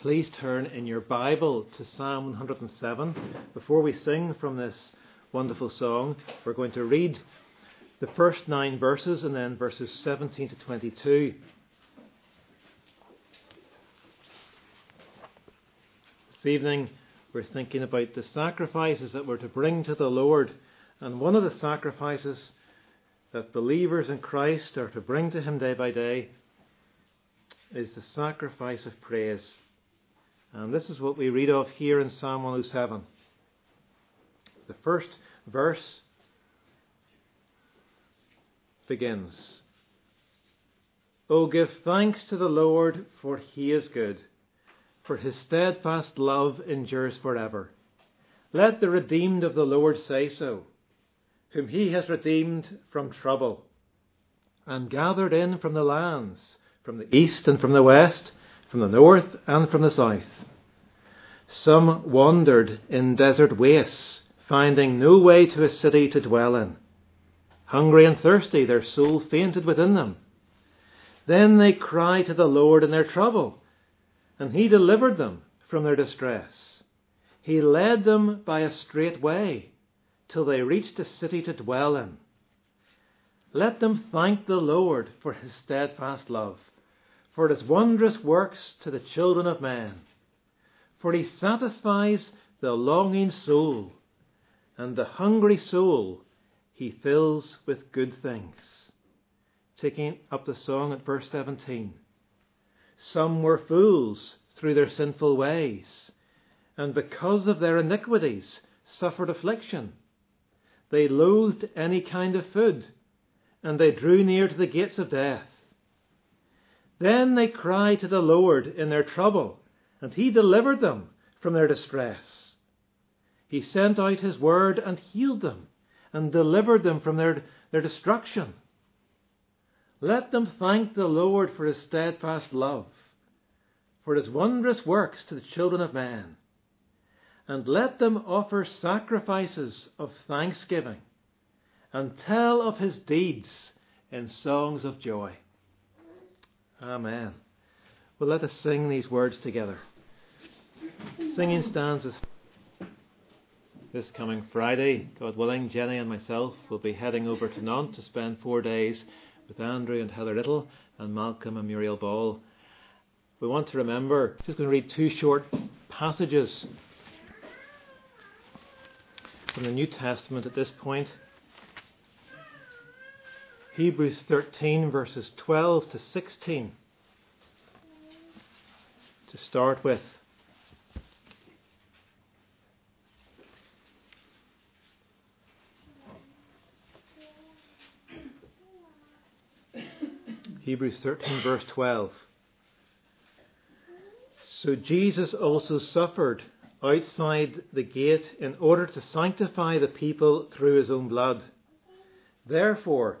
please turn in your Bible to Psalm 107. Before we sing from this wonderful song, we're going to read the first nine verses and then verses 17 to 22. This evening, we're thinking about the sacrifices that we're to bring to the Lord. And one of the sacrifices that believers in Christ are to bring to Him day by day is the sacrifice of praise. And this is what we read of here in Psalm 107. The first verse begins Oh, give thanks to the Lord, for he is good, for his steadfast love endures forever. Let the redeemed of the Lord say so, whom he has redeemed from trouble, and gathered in from the lands, from the east and from the west from the north and from the south. Some wandered in desert wastes, finding no way to a city to dwell in. Hungry and thirsty, their soul fainted within them. Then they cried to the Lord in their trouble, and He delivered them from their distress. He led them by a straight way till they reached a city to dwell in. Let them thank the Lord for His steadfast love for his wondrous works to the children of men. For he satisfies the longing soul, and the hungry soul he fills with good things. Taking up the song at verse 17. Some were fools through their sinful ways, and because of their iniquities suffered affliction. They loathed any kind of food, and they drew near to the gates of death. Then they cried to the Lord in their trouble, and he delivered them from their distress. He sent out his word and healed them, and delivered them from their, their destruction. Let them thank the Lord for his steadfast love, for his wondrous works to the children of men. And let them offer sacrifices of thanksgiving, and tell of his deeds in songs of joy. Amen. Well, let us sing these words together. Singing stanzas. This coming Friday, God willing, Jenny and myself will be heading over to Nantes to spend four days with Andrew and Heather Little and Malcolm and Muriel Ball. We want to remember, just going to read two short passages from the New Testament at this point. Hebrews 13, verses 12 to 16. To start with. Hebrews 13, verse 12. So Jesus also suffered outside the gate in order to sanctify the people through his own blood. Therefore,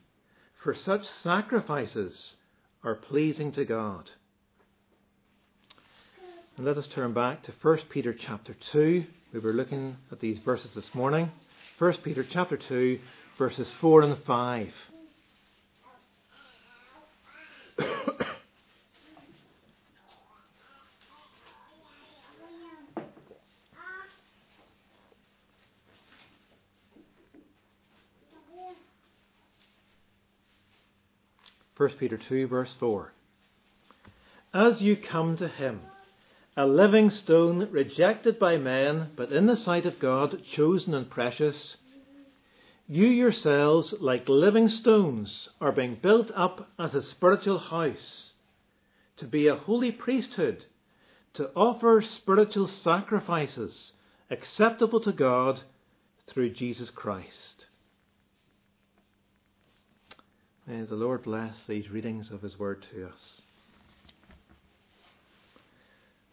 for such sacrifices are pleasing to God. And let us turn back to 1 Peter chapter 2. We were looking at these verses this morning. 1 Peter chapter 2, verses 4 and 5. 1 Peter 2, verse 4. As you come to him, a living stone rejected by men, but in the sight of God chosen and precious, you yourselves, like living stones, are being built up as a spiritual house, to be a holy priesthood, to offer spiritual sacrifices acceptable to God through Jesus Christ. May the Lord bless these readings of His Word to us.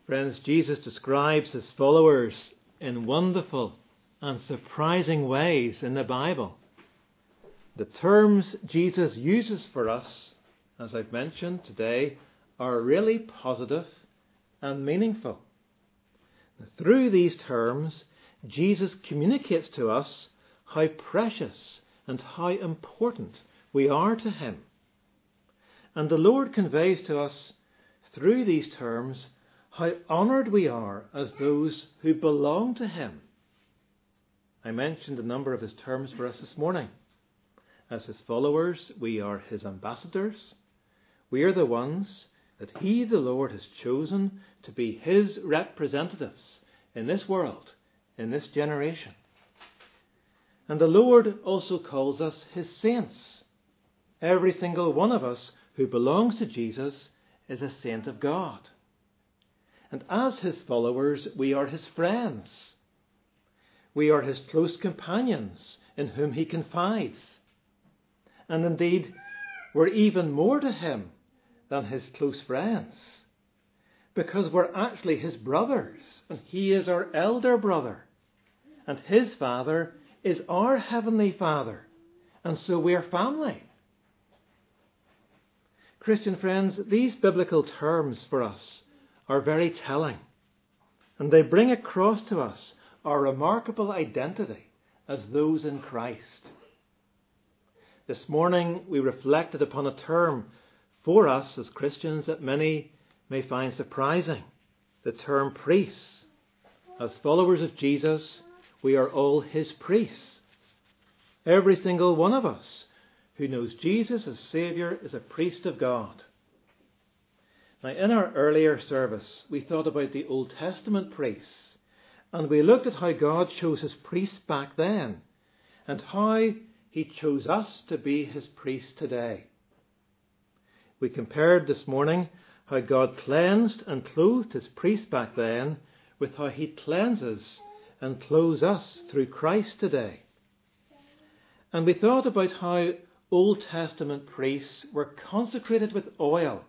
Friends, Jesus describes his followers in wonderful and surprising ways in the Bible. The terms Jesus uses for us, as I've mentioned today, are really positive and meaningful. Through these terms, Jesus communicates to us how precious and how important we are to Him. And the Lord conveys to us through these terms how honoured we are as those who belong to Him. I mentioned a number of His terms for us this morning. As His followers, we are His ambassadors. We are the ones that He, the Lord, has chosen to be His representatives in this world, in this generation. And the Lord also calls us His saints. Every single one of us who belongs to Jesus is a saint of God. And as His followers, we are His friends. We are His close companions in whom He confides. And indeed, we're even more to Him than his close friends. Because we're actually his brothers, and he is our elder brother. And his father is our heavenly father. And so we're family. Christian friends, these biblical terms for us are very telling. And they bring across to us our remarkable identity as those in Christ. This morning we reflected upon a term for us as Christians that many may find surprising the term priests. As followers of Jesus, we are all his priests. Every single one of us who knows Jesus as Saviour is a priest of God. Now, in our earlier service, we thought about the Old Testament priests, and we looked at how God chose his priests back then, and how he chose us to be his priests today. We compared this morning how God cleansed and clothed his priests back then with how he cleanses and clothes us through Christ today. And we thought about how Old Testament priests were consecrated with oil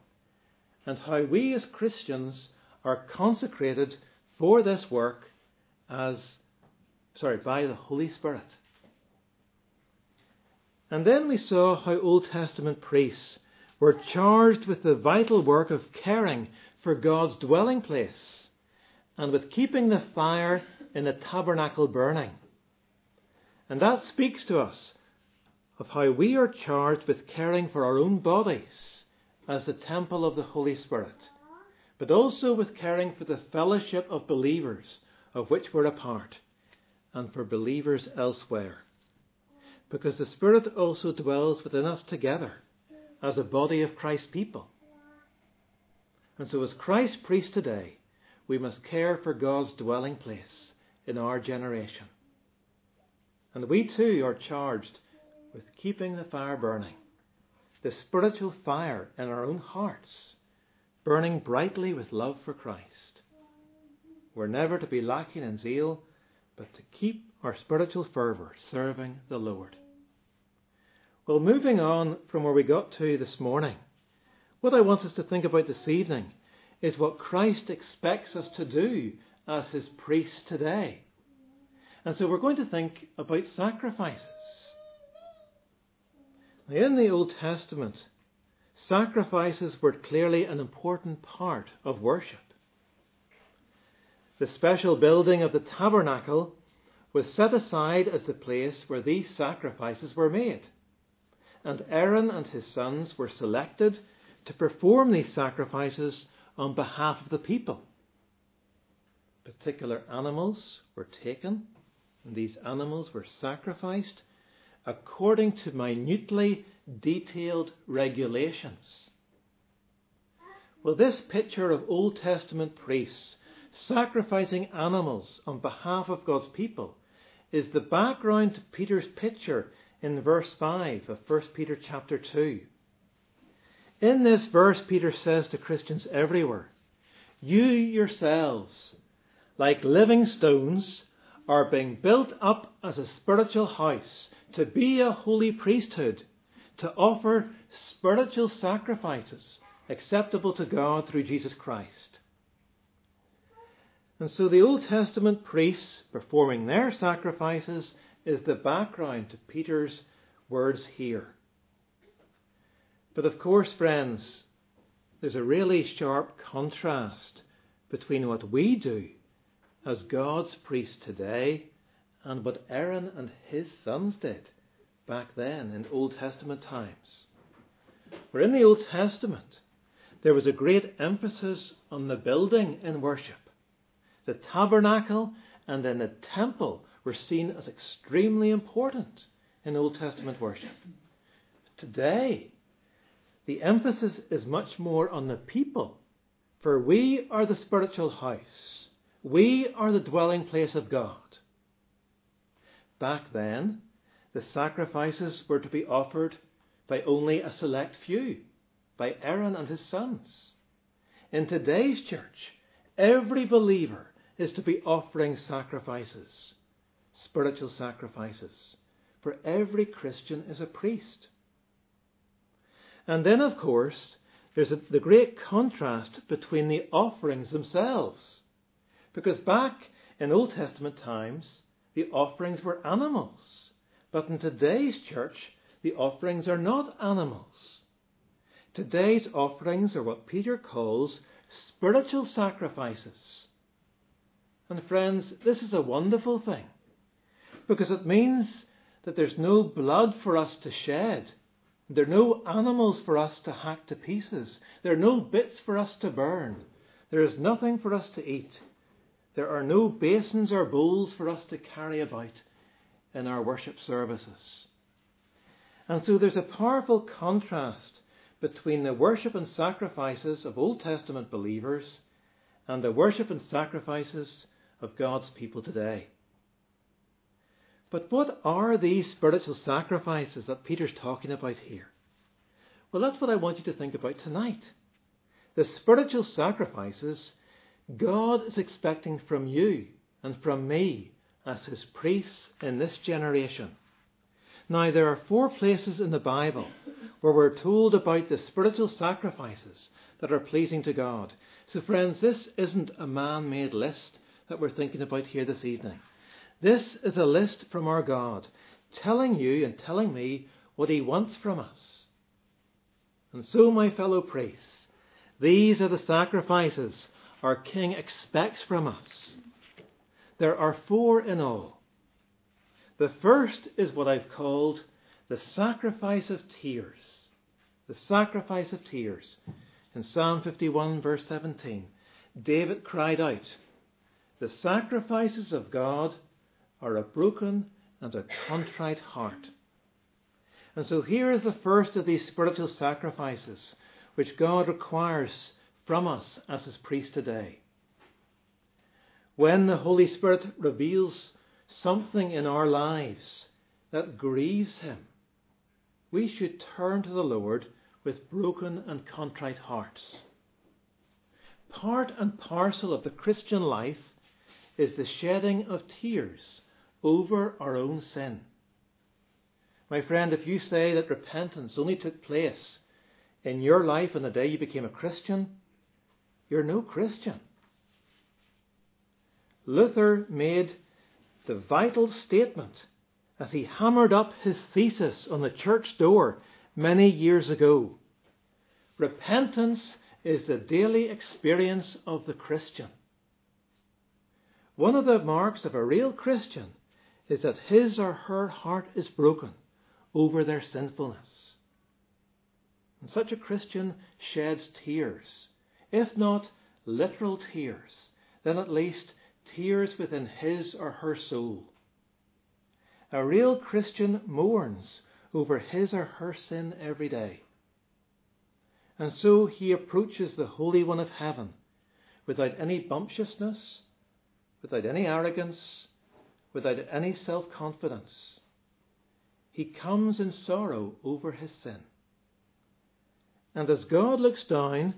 and how we as Christians are consecrated for this work as sorry by the Holy Spirit. And then we saw how Old Testament priests were charged with the vital work of caring for God's dwelling place and with keeping the fire in the tabernacle burning. And that speaks to us of how we are charged with caring for our own bodies as the temple of the Holy Spirit, but also with caring for the fellowship of believers of which we're a part, and for believers elsewhere. Because the Spirit also dwells within us together as a body of Christ's people. And so, as Christ's priest today, we must care for God's dwelling place in our generation. And we too are charged with keeping the fire burning, the spiritual fire in our own hearts, burning brightly with love for Christ. We're never to be lacking in zeal, but to keep our spiritual fervour serving the Lord. Well, moving on from where we got to this morning, what I want us to think about this evening is what Christ expects us to do as his priests today. And so we're going to think about sacrifices. In the Old Testament, sacrifices were clearly an important part of worship. The special building of the tabernacle was set aside as the place where these sacrifices were made and Aaron and his sons were selected to perform these sacrifices on behalf of the people. Particular animals were taken, and these animals were sacrificed according to minutely detailed regulations. Well, this picture of Old Testament priests sacrificing animals on behalf of God's people is the background to Peter's picture in verse 5 of 1 Peter chapter 2. In this verse, Peter says to Christians everywhere, You yourselves, like living stones, are being built up as a spiritual house to be a holy priesthood, to offer spiritual sacrifices acceptable to God through Jesus Christ. And so the Old Testament priests performing their sacrifices is the background to Peter's words here. But of course, friends, there's a really sharp contrast between what we do as God's priest today and what Aaron and his sons did back then in Old Testament times. For in the Old Testament, there was a great emphasis on the building in worship. The tabernacle and then the temple were seen as extremely important in Old Testament worship. Today, the emphasis is much more on the people, for we are the spiritual house. We are the dwelling place of God. Back then, the sacrifices were to be offered by only a select few, by Aaron and his sons. In today's church, every believer is to be offering sacrifices, spiritual sacrifices, for every Christian is a priest. And then, of course, there's a, the great contrast between the offerings themselves. Because back in Old Testament times, the offerings were animals. But in today's church, the offerings are not animals. Today's offerings are what Peter calls spiritual sacrifices. And friends, this is a wonderful thing because it means that there's no blood for us to shed. There are no animals for us to hack to pieces. There are no bits for us to burn. There is nothing for us to eat. There are no basins or bowls for us to carry about in our worship services. And so there's a powerful contrast between the worship and sacrifices of Old Testament believers and the worship and sacrifices of God's people today. But what are these spiritual sacrifices that Peter's talking about here? Well, that's what I want you to think about tonight. The spiritual sacrifices God is expecting from you and from me as his priests in this generation. Now, there are four places in the Bible where we're told about the spiritual sacrifices that are pleasing to God. So, friends, this isn't a man made list that we're thinking about here this evening. This is a list from our God telling you and telling me what He wants from us. And so, my fellow priests, these are the sacrifices our King expects from us. There are four in all. The first is what I've called the sacrifice of tears. The sacrifice of tears. In Psalm 51, verse 17, David cried out, The sacrifices of God are a broken and a contrite heart. And so here is the first of these spiritual sacrifices which God requires from us as his priest today. When the Holy Spirit reveals something in our lives that grieves him, we should turn to the Lord with broken and contrite hearts. Part and parcel of the Christian life is the shedding of tears over our own sin. My friend, if you say that repentance only took place in your life on the day you became a Christian, you're no Christian. Luther made the vital statement as he hammered up his thesis on the church door many years ago. Repentance is the daily experience of the Christian. One of the marks of a real Christian is that his or her heart is broken over their sinfulness. And such a Christian sheds tears, if not literal tears, then at least tears within his or her soul. A real Christian mourns over his or her sin every day. And so he approaches the Holy One of Heaven without any bumptiousness, without any arrogance, without any self confidence. He comes in sorrow over his sin. And as God looks down,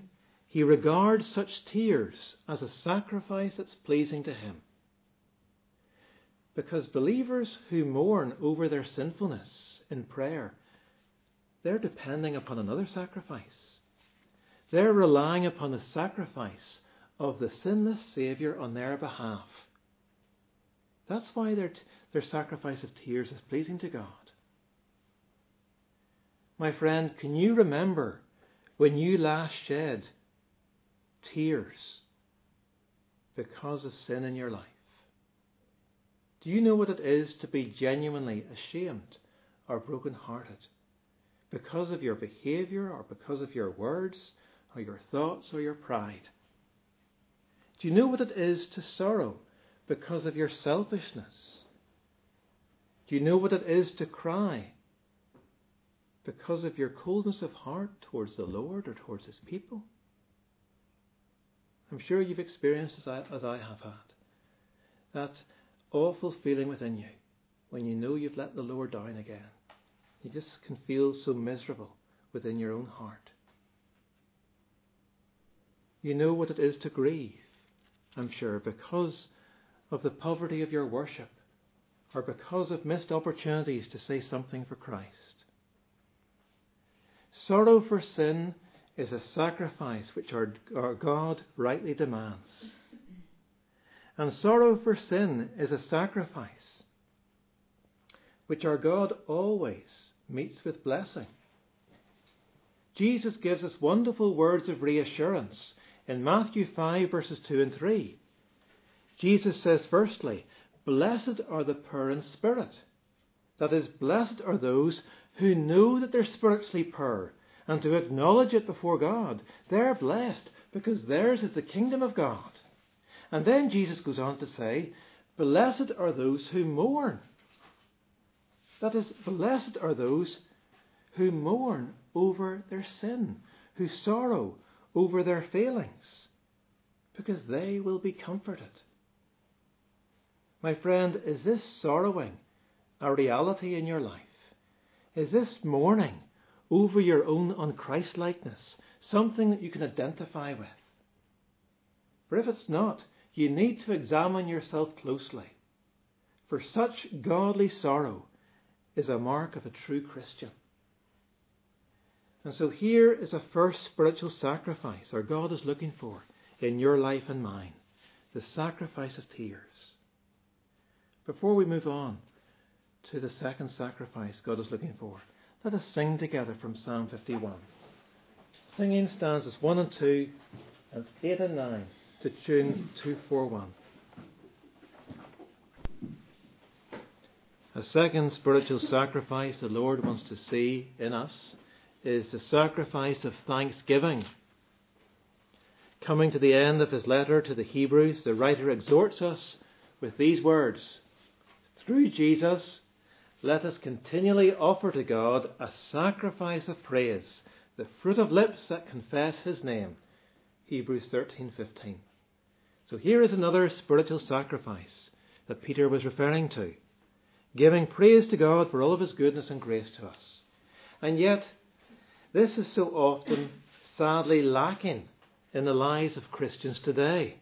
he regards such tears as a sacrifice that's pleasing to him. Because believers who mourn over their sinfulness in prayer, they're depending upon another sacrifice. They're relying upon the sacrifice of the sinless Saviour on their behalf. That's why their, their sacrifice of tears is pleasing to God. My friend, can you remember when you last shed tears because of sin in your life? Do you know what it is to be genuinely ashamed or broken-hearted because of your behaviour or because of your words or your thoughts or your pride? Do you know what it is to sorrow because of your selfishness? Do you know what it is to cry because of your coldness of heart towards the Lord or towards His people? I'm sure you've experienced as I, as I have had that awful feeling within you when you know you've let the Lord down again. You just can feel so miserable within your own heart. You know what it is to grieve, I'm sure, because of the poverty of your worship or because of missed opportunities to say something for Christ. Sorrow for sin is a sacrifice which our, our God rightly demands. And sorrow for sin is a sacrifice which our God always meets with blessing. Jesus gives us wonderful words of reassurance in Matthew 5, verses 2 and 3. Jesus says, firstly, Blessed are the poor in spirit. That is, blessed are those who know that they're spiritually poor and to acknowledge it before God. They're blessed because theirs is the kingdom of God. And then Jesus goes on to say, Blessed are those who mourn. That is, blessed are those who mourn over their sin, who sorrow over their failings, because they will be comforted. My friend, is this sorrowing a reality in your life? Is this mourning over your own unChristlikeness something that you can identify with? For if it's not, you need to examine yourself closely. For such godly sorrow is a mark of a true Christian. And so here is a first spiritual sacrifice our God is looking for in your life and mine the sacrifice of tears. Before we move on to the second sacrifice God is looking for, let us sing together from Psalm 51. Singing stanzas 1 and 2 and 8 and 9 to tune 241. A second spiritual sacrifice the Lord wants to see in us is the sacrifice of thanksgiving. Coming to the end of his letter to the Hebrews, the writer exhorts us with these words Through Jesus, let us continually offer to God a sacrifice of praise, the fruit of lips that confess his name. Hebrews 13:15. So here is another spiritual sacrifice that Peter was referring to, giving praise to God for all of his goodness and grace to us. And yet, this is so often sadly lacking in the lives of Christians today.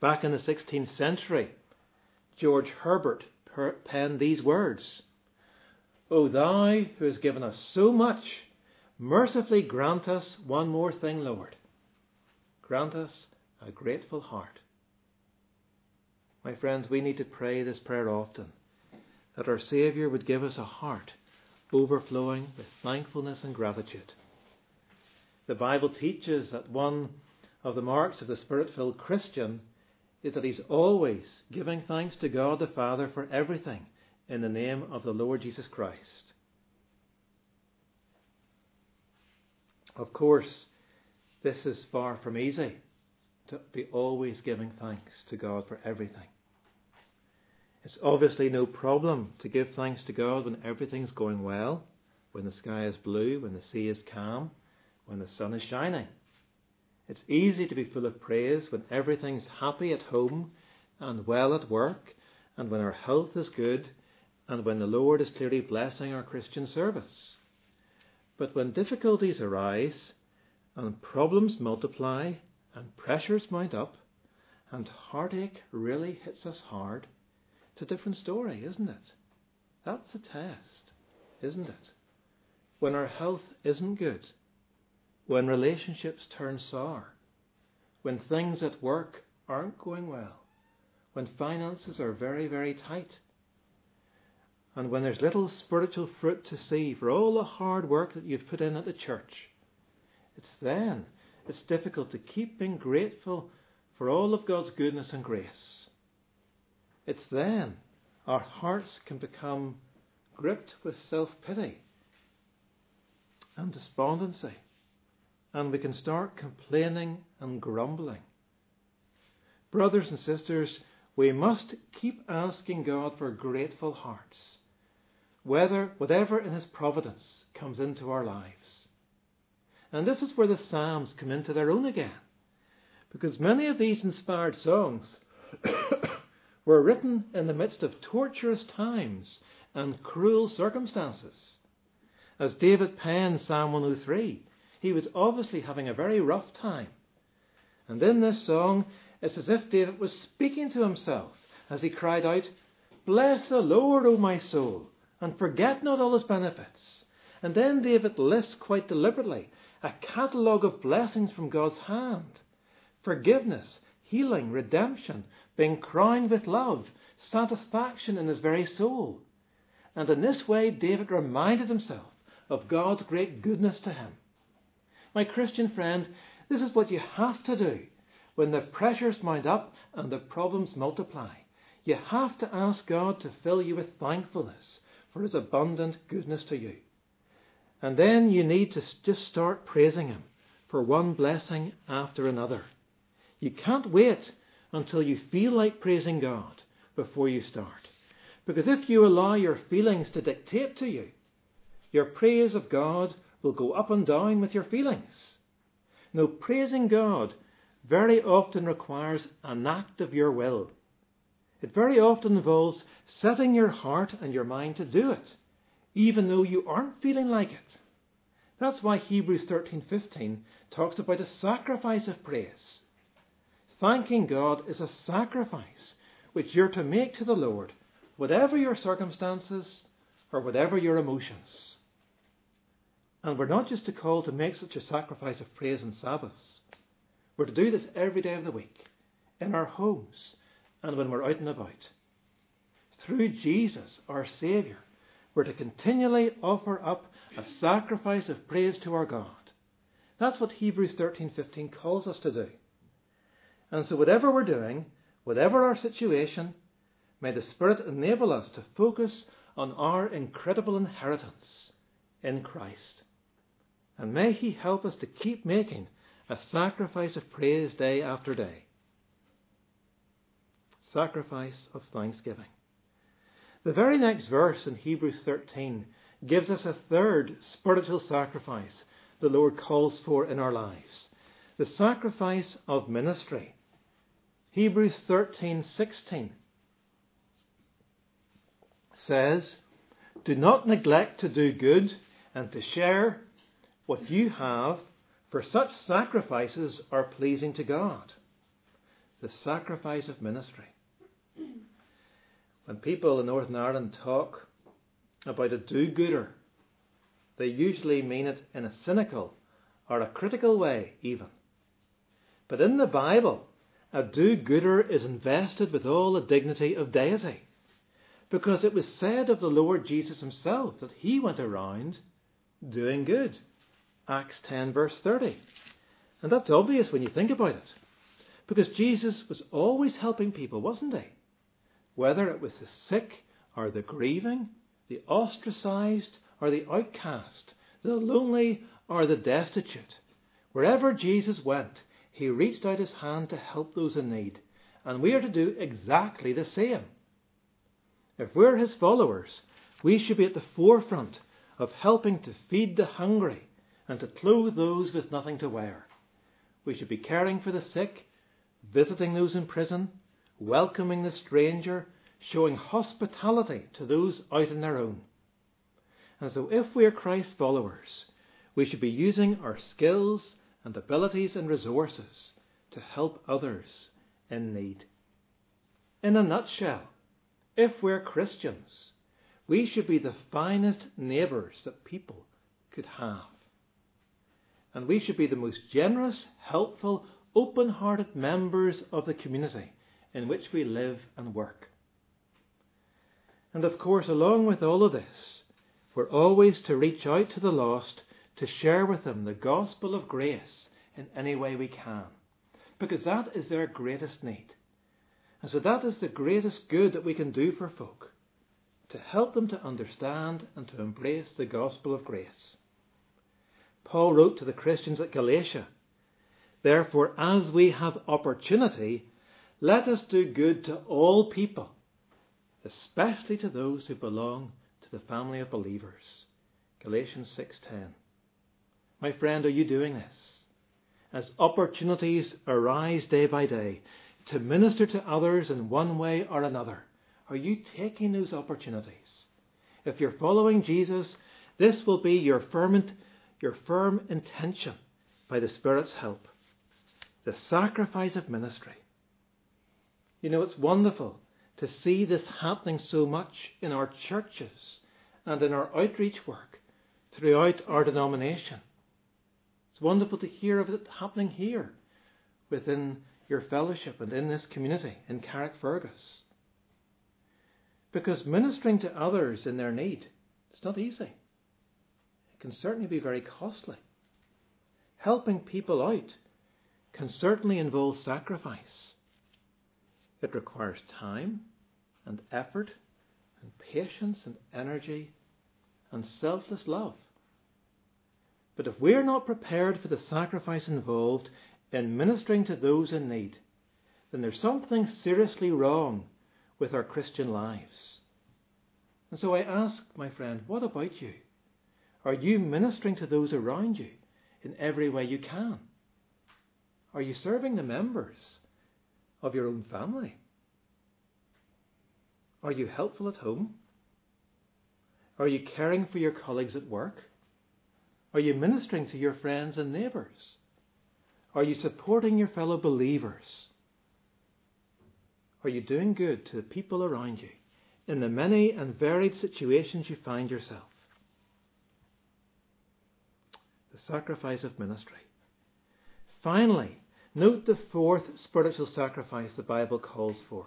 Back in the 16th century, George Herbert penned these words O thou who hast given us so much, mercifully grant us one more thing, Lord. Grant us a grateful heart. My friends, we need to pray this prayer often that our Saviour would give us a heart overflowing with thankfulness and gratitude. The Bible teaches that one of the marks of the Spirit filled Christian is that he's always giving thanks to God the Father for everything in the name of the Lord Jesus Christ. Of course, this is far from easy to be always giving thanks to God for everything. It's obviously no problem to give thanks to God when everything's going well, when the sky is blue, when the sea is calm, when the sun is shining. It's easy to be full of praise when everything's happy at home and well at work, and when our health is good, and when the Lord is clearly blessing our Christian service. But when difficulties arise, and problems multiply, and pressures mount up, and heartache really hits us hard, it's a different story, isn't it? That's the test, isn't it? When our health isn't good, when relationships turn sour, when things at work aren't going well, when finances are very, very tight, and when there's little spiritual fruit to see for all the hard work that you've put in at the church, it's then it's difficult to keep being grateful for all of God's goodness and grace. It's then our hearts can become gripped with self pity and despondency, and we can start complaining and grumbling. Brothers and sisters, we must keep asking God for grateful hearts, whether whatever in His providence comes into our lives. And this is where the Psalms come into their own again, because many of these inspired songs were written in the midst of torturous times and cruel circumstances. As David penned Psalm 103, he was obviously having a very rough time. And in this song, it's as if David was speaking to himself as he cried out, Bless the Lord, O my soul, and forget not all his benefits. And then David lists quite deliberately a catalogue of blessings from God's hand forgiveness, healing, redemption, being crowned with love, satisfaction in his very soul. And in this way, David reminded himself of God's great goodness to him. My Christian friend, this is what you have to do when the pressures mount up and the problems multiply. You have to ask God to fill you with thankfulness for his abundant goodness to you. And then you need to just start praising him for one blessing after another. You can't wait until you feel like praising God before you start. Because if you allow your feelings to dictate to you, your praise of God will go up and down with your feelings. No, praising God very often requires an act of your will. It very often involves setting your heart and your mind to do it, even though you aren't feeling like it. That's why Hebrews 13:15 talks about a sacrifice of praise. Thanking God is a sacrifice which you're to make to the Lord, whatever your circumstances or whatever your emotions. And we're not just to call to make such a sacrifice of praise on Sabbaths. We're to do this every day of the week, in our homes, and when we're out and about. Through Jesus, our Saviour, we're to continually offer up a sacrifice of praise to our God. That's what Hebrews 13:15 calls us to do. And so, whatever we're doing, whatever our situation, may the Spirit enable us to focus on our incredible inheritance in Christ. And may He help us to keep making a sacrifice of praise day after day. Sacrifice of thanksgiving. The very next verse in Hebrews 13 gives us a third spiritual sacrifice the Lord calls for in our lives the sacrifice of ministry. Hebrews 13:16 says, "Do not neglect to do good and to share what you have, for such sacrifices are pleasing to God." The sacrifice of ministry. When people in Northern Ireland talk about a do-gooder, they usually mean it in a cynical or a critical way even. But in the Bible, a do gooder is invested with all the dignity of deity. Because it was said of the Lord Jesus himself that he went around doing good. Acts 10, verse 30. And that's obvious when you think about it. Because Jesus was always helping people, wasn't he? Whether it was the sick or the grieving, the ostracized or the outcast, the lonely or the destitute. Wherever Jesus went, he reached out his hand to help those in need. And we are to do exactly the same. If we're his followers, we should be at the forefront of helping to feed the hungry and to clothe those with nothing to wear. We should be caring for the sick, visiting those in prison, welcoming the stranger, showing hospitality to those out on their own. And so, if we are Christ's followers, we should be using our skills and abilities and resources to help others in need. In a nutshell, if we're Christians, we should be the finest neighbours that people could have. And we should be the most generous, helpful, open hearted members of the community in which we live and work. And of course, along with all of this, we're always to reach out to the lost to share with them the gospel of grace in any way we can, because that is their greatest need. And so that is the greatest good that we can do for folk, to help them to understand and to embrace the gospel of grace. Paul wrote to the Christians at Galatia, Therefore, as we have opportunity, let us do good to all people, especially to those who belong to the family of believers. Galatians 6:10. My friend, are you doing this? As opportunities arise day by day to minister to others in one way or another, are you taking those opportunities? If you're following Jesus, this will be your firm, your firm intention by the Spirit's help. The sacrifice of ministry. You know, it's wonderful to see this happening so much in our churches and in our outreach work throughout our denomination. It's wonderful to hear of it happening here within your fellowship and in this community in Carrickfergus. Because ministering to others in their need, it's not easy. Can certainly be very costly. Helping people out can certainly involve sacrifice. It requires time and effort and patience and energy and selfless love. But if we're not prepared for the sacrifice involved in ministering to those in need, then there's something seriously wrong with our Christian lives. And so I ask, my friend, what about you? Are you ministering to those around you in every way you can? Are you serving the members of your own family? Are you helpful at home? Are you caring for your colleagues at work? Are you ministering to your friends and neighbours? Are you supporting your fellow believers? Are you doing good to the people around you in the many and varied situations you find yourself? The sacrifice of ministry. Finally, note the fourth spiritual sacrifice the Bible calls for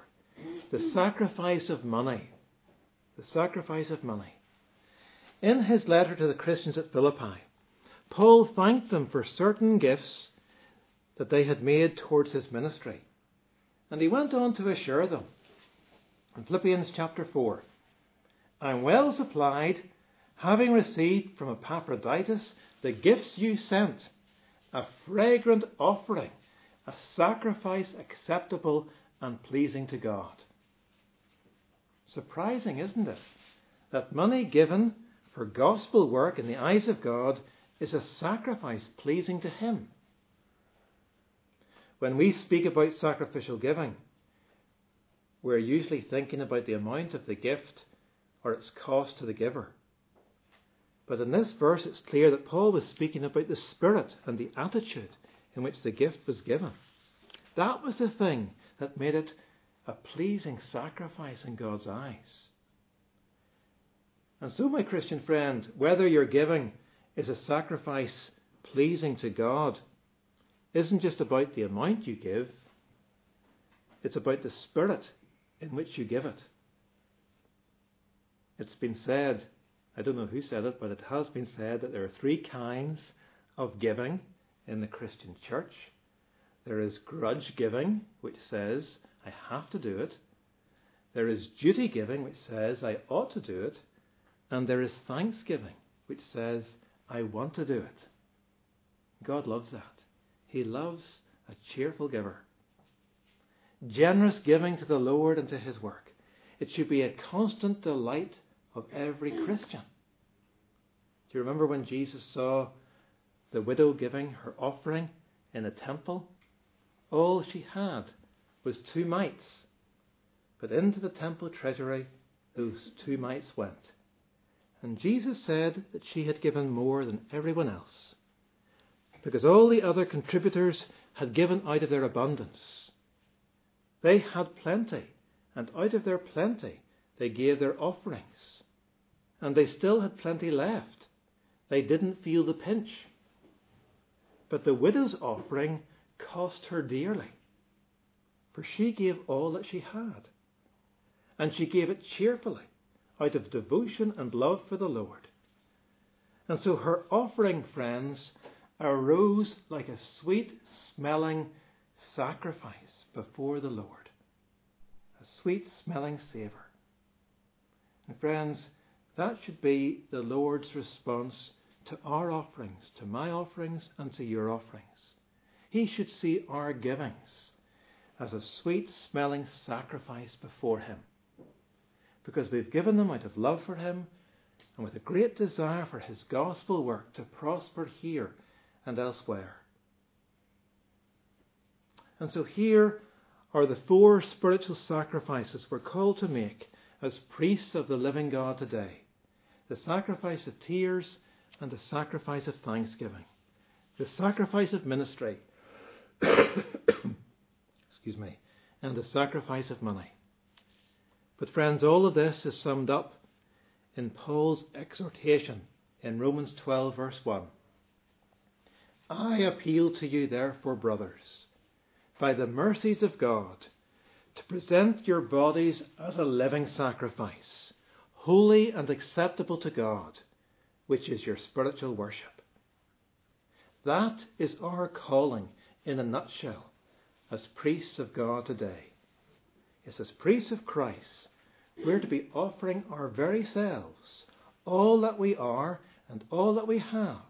the sacrifice of money. The sacrifice of money. In his letter to the Christians at Philippi, Paul thanked them for certain gifts that they had made towards his ministry. And he went on to assure them in Philippians chapter 4 I'm well supplied, having received from Epaphroditus the gifts you sent, a fragrant offering, a sacrifice acceptable and pleasing to God. Surprising, isn't it? That money given for gospel work in the eyes of God is a sacrifice pleasing to Him. When we speak about sacrificial giving, we're usually thinking about the amount of the gift or its cost to the giver. But in this verse, it's clear that Paul was speaking about the spirit and the attitude in which the gift was given. That was the thing that made it a pleasing sacrifice in God's eyes. And so, my Christian friend, whether your giving is a sacrifice pleasing to God isn't just about the amount you give, it's about the spirit in which you give it. It's been said, I don't know who said it, but it has been said that there are three kinds of giving in the Christian church. There is grudge giving, which says, I have to do it. There is duty giving, which says, I ought to do it. And there is thanksgiving, which says, I want to do it. God loves that. He loves a cheerful giver. Generous giving to the Lord and to His work. It should be a constant delight of every Christian. Do you remember when Jesus saw the widow giving her offering in the temple? All she had was two mites. But into the temple treasury those two mites went. And Jesus said that she had given more than everyone else, because all the other contributors had given out of their abundance. They had plenty, and out of their plenty they gave their offerings. And they still had plenty left. They didn't feel the pinch. But the widow's offering cost her dearly, for she gave all that she had, and she gave it cheerfully out of devotion and love for the Lord. And so her offering, friends, arose like a sweet smelling sacrifice before the Lord, a sweet smelling savour. And friends, that should be the Lord's response to our offerings, to my offerings, and to your offerings. He should see our givings as a sweet smelling sacrifice before Him. Because we've given them out of love for Him and with a great desire for His gospel work to prosper here and elsewhere. And so here are the four spiritual sacrifices we're called to make as priests of the living God today the sacrifice of tears and the sacrifice of thanksgiving, the sacrifice of ministry, excuse me, and the sacrifice of money. But, friends, all of this is summed up in Paul's exhortation in Romans 12, verse 1. I appeal to you, therefore, brothers, by the mercies of God, to present your bodies as a living sacrifice, holy and acceptable to God, which is your spiritual worship. That is our calling in a nutshell as priests of God today. Yes, as priests of Christ, we're to be offering our very selves, all that we are and all that we have,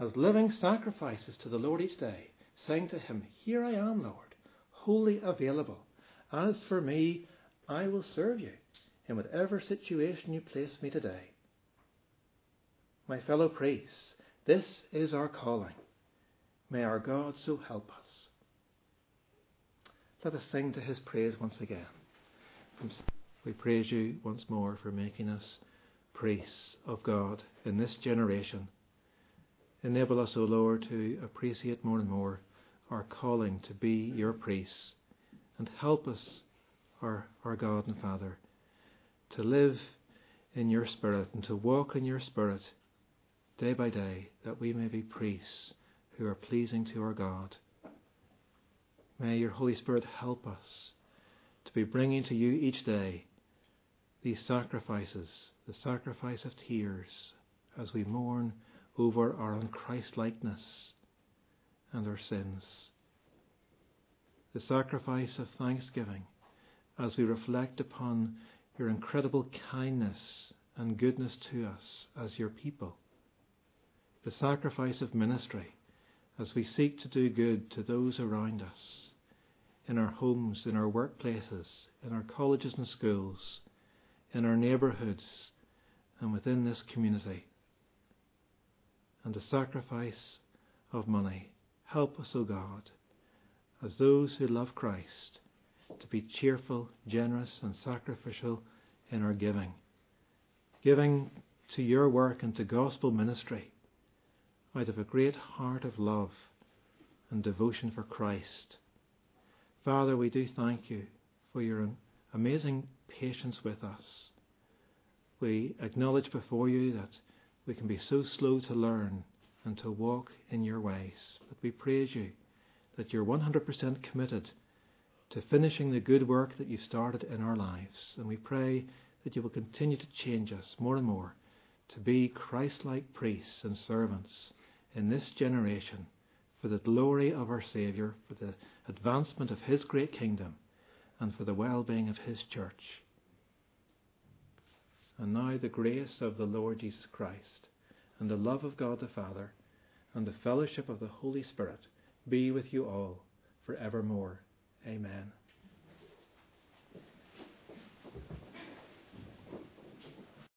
as living sacrifices to the Lord each day, saying to Him, Here I am, Lord, wholly available. As for me, I will serve you in whatever situation you place me today. My fellow priests, this is our calling. May our God so help us. Let us sing to his praise once again. We praise you once more for making us priests of God in this generation. Enable us, O Lord, to appreciate more and more our calling to be your priests and help us, our, our God and Father, to live in your Spirit and to walk in your Spirit day by day, that we may be priests who are pleasing to our God. May your Holy Spirit help us to be bringing to you each day these sacrifices, the sacrifice of tears, as we mourn over our unChristlikeness and our sins. The sacrifice of thanksgiving, as we reflect upon your incredible kindness and goodness to us as your people. The sacrifice of ministry, as we seek to do good to those around us, in our homes, in our workplaces, in our colleges and schools, in our neighbourhoods, and within this community. And the sacrifice of money. Help us, O God, as those who love Christ, to be cheerful, generous, and sacrificial in our giving. Giving to your work and to gospel ministry out of a great heart of love and devotion for Christ. Father, we do thank you for your amazing patience with us. We acknowledge before you that we can be so slow to learn and to walk in your ways. But we praise you that you're 100% committed to finishing the good work that you started in our lives. And we pray that you will continue to change us more and more to be Christ like priests and servants in this generation for the glory of our Saviour, for the advancement of His great kingdom, and for the well being of His church. And now the grace of the Lord Jesus Christ, and the love of God the Father, and the fellowship of the Holy Spirit be with you all for evermore. Amen.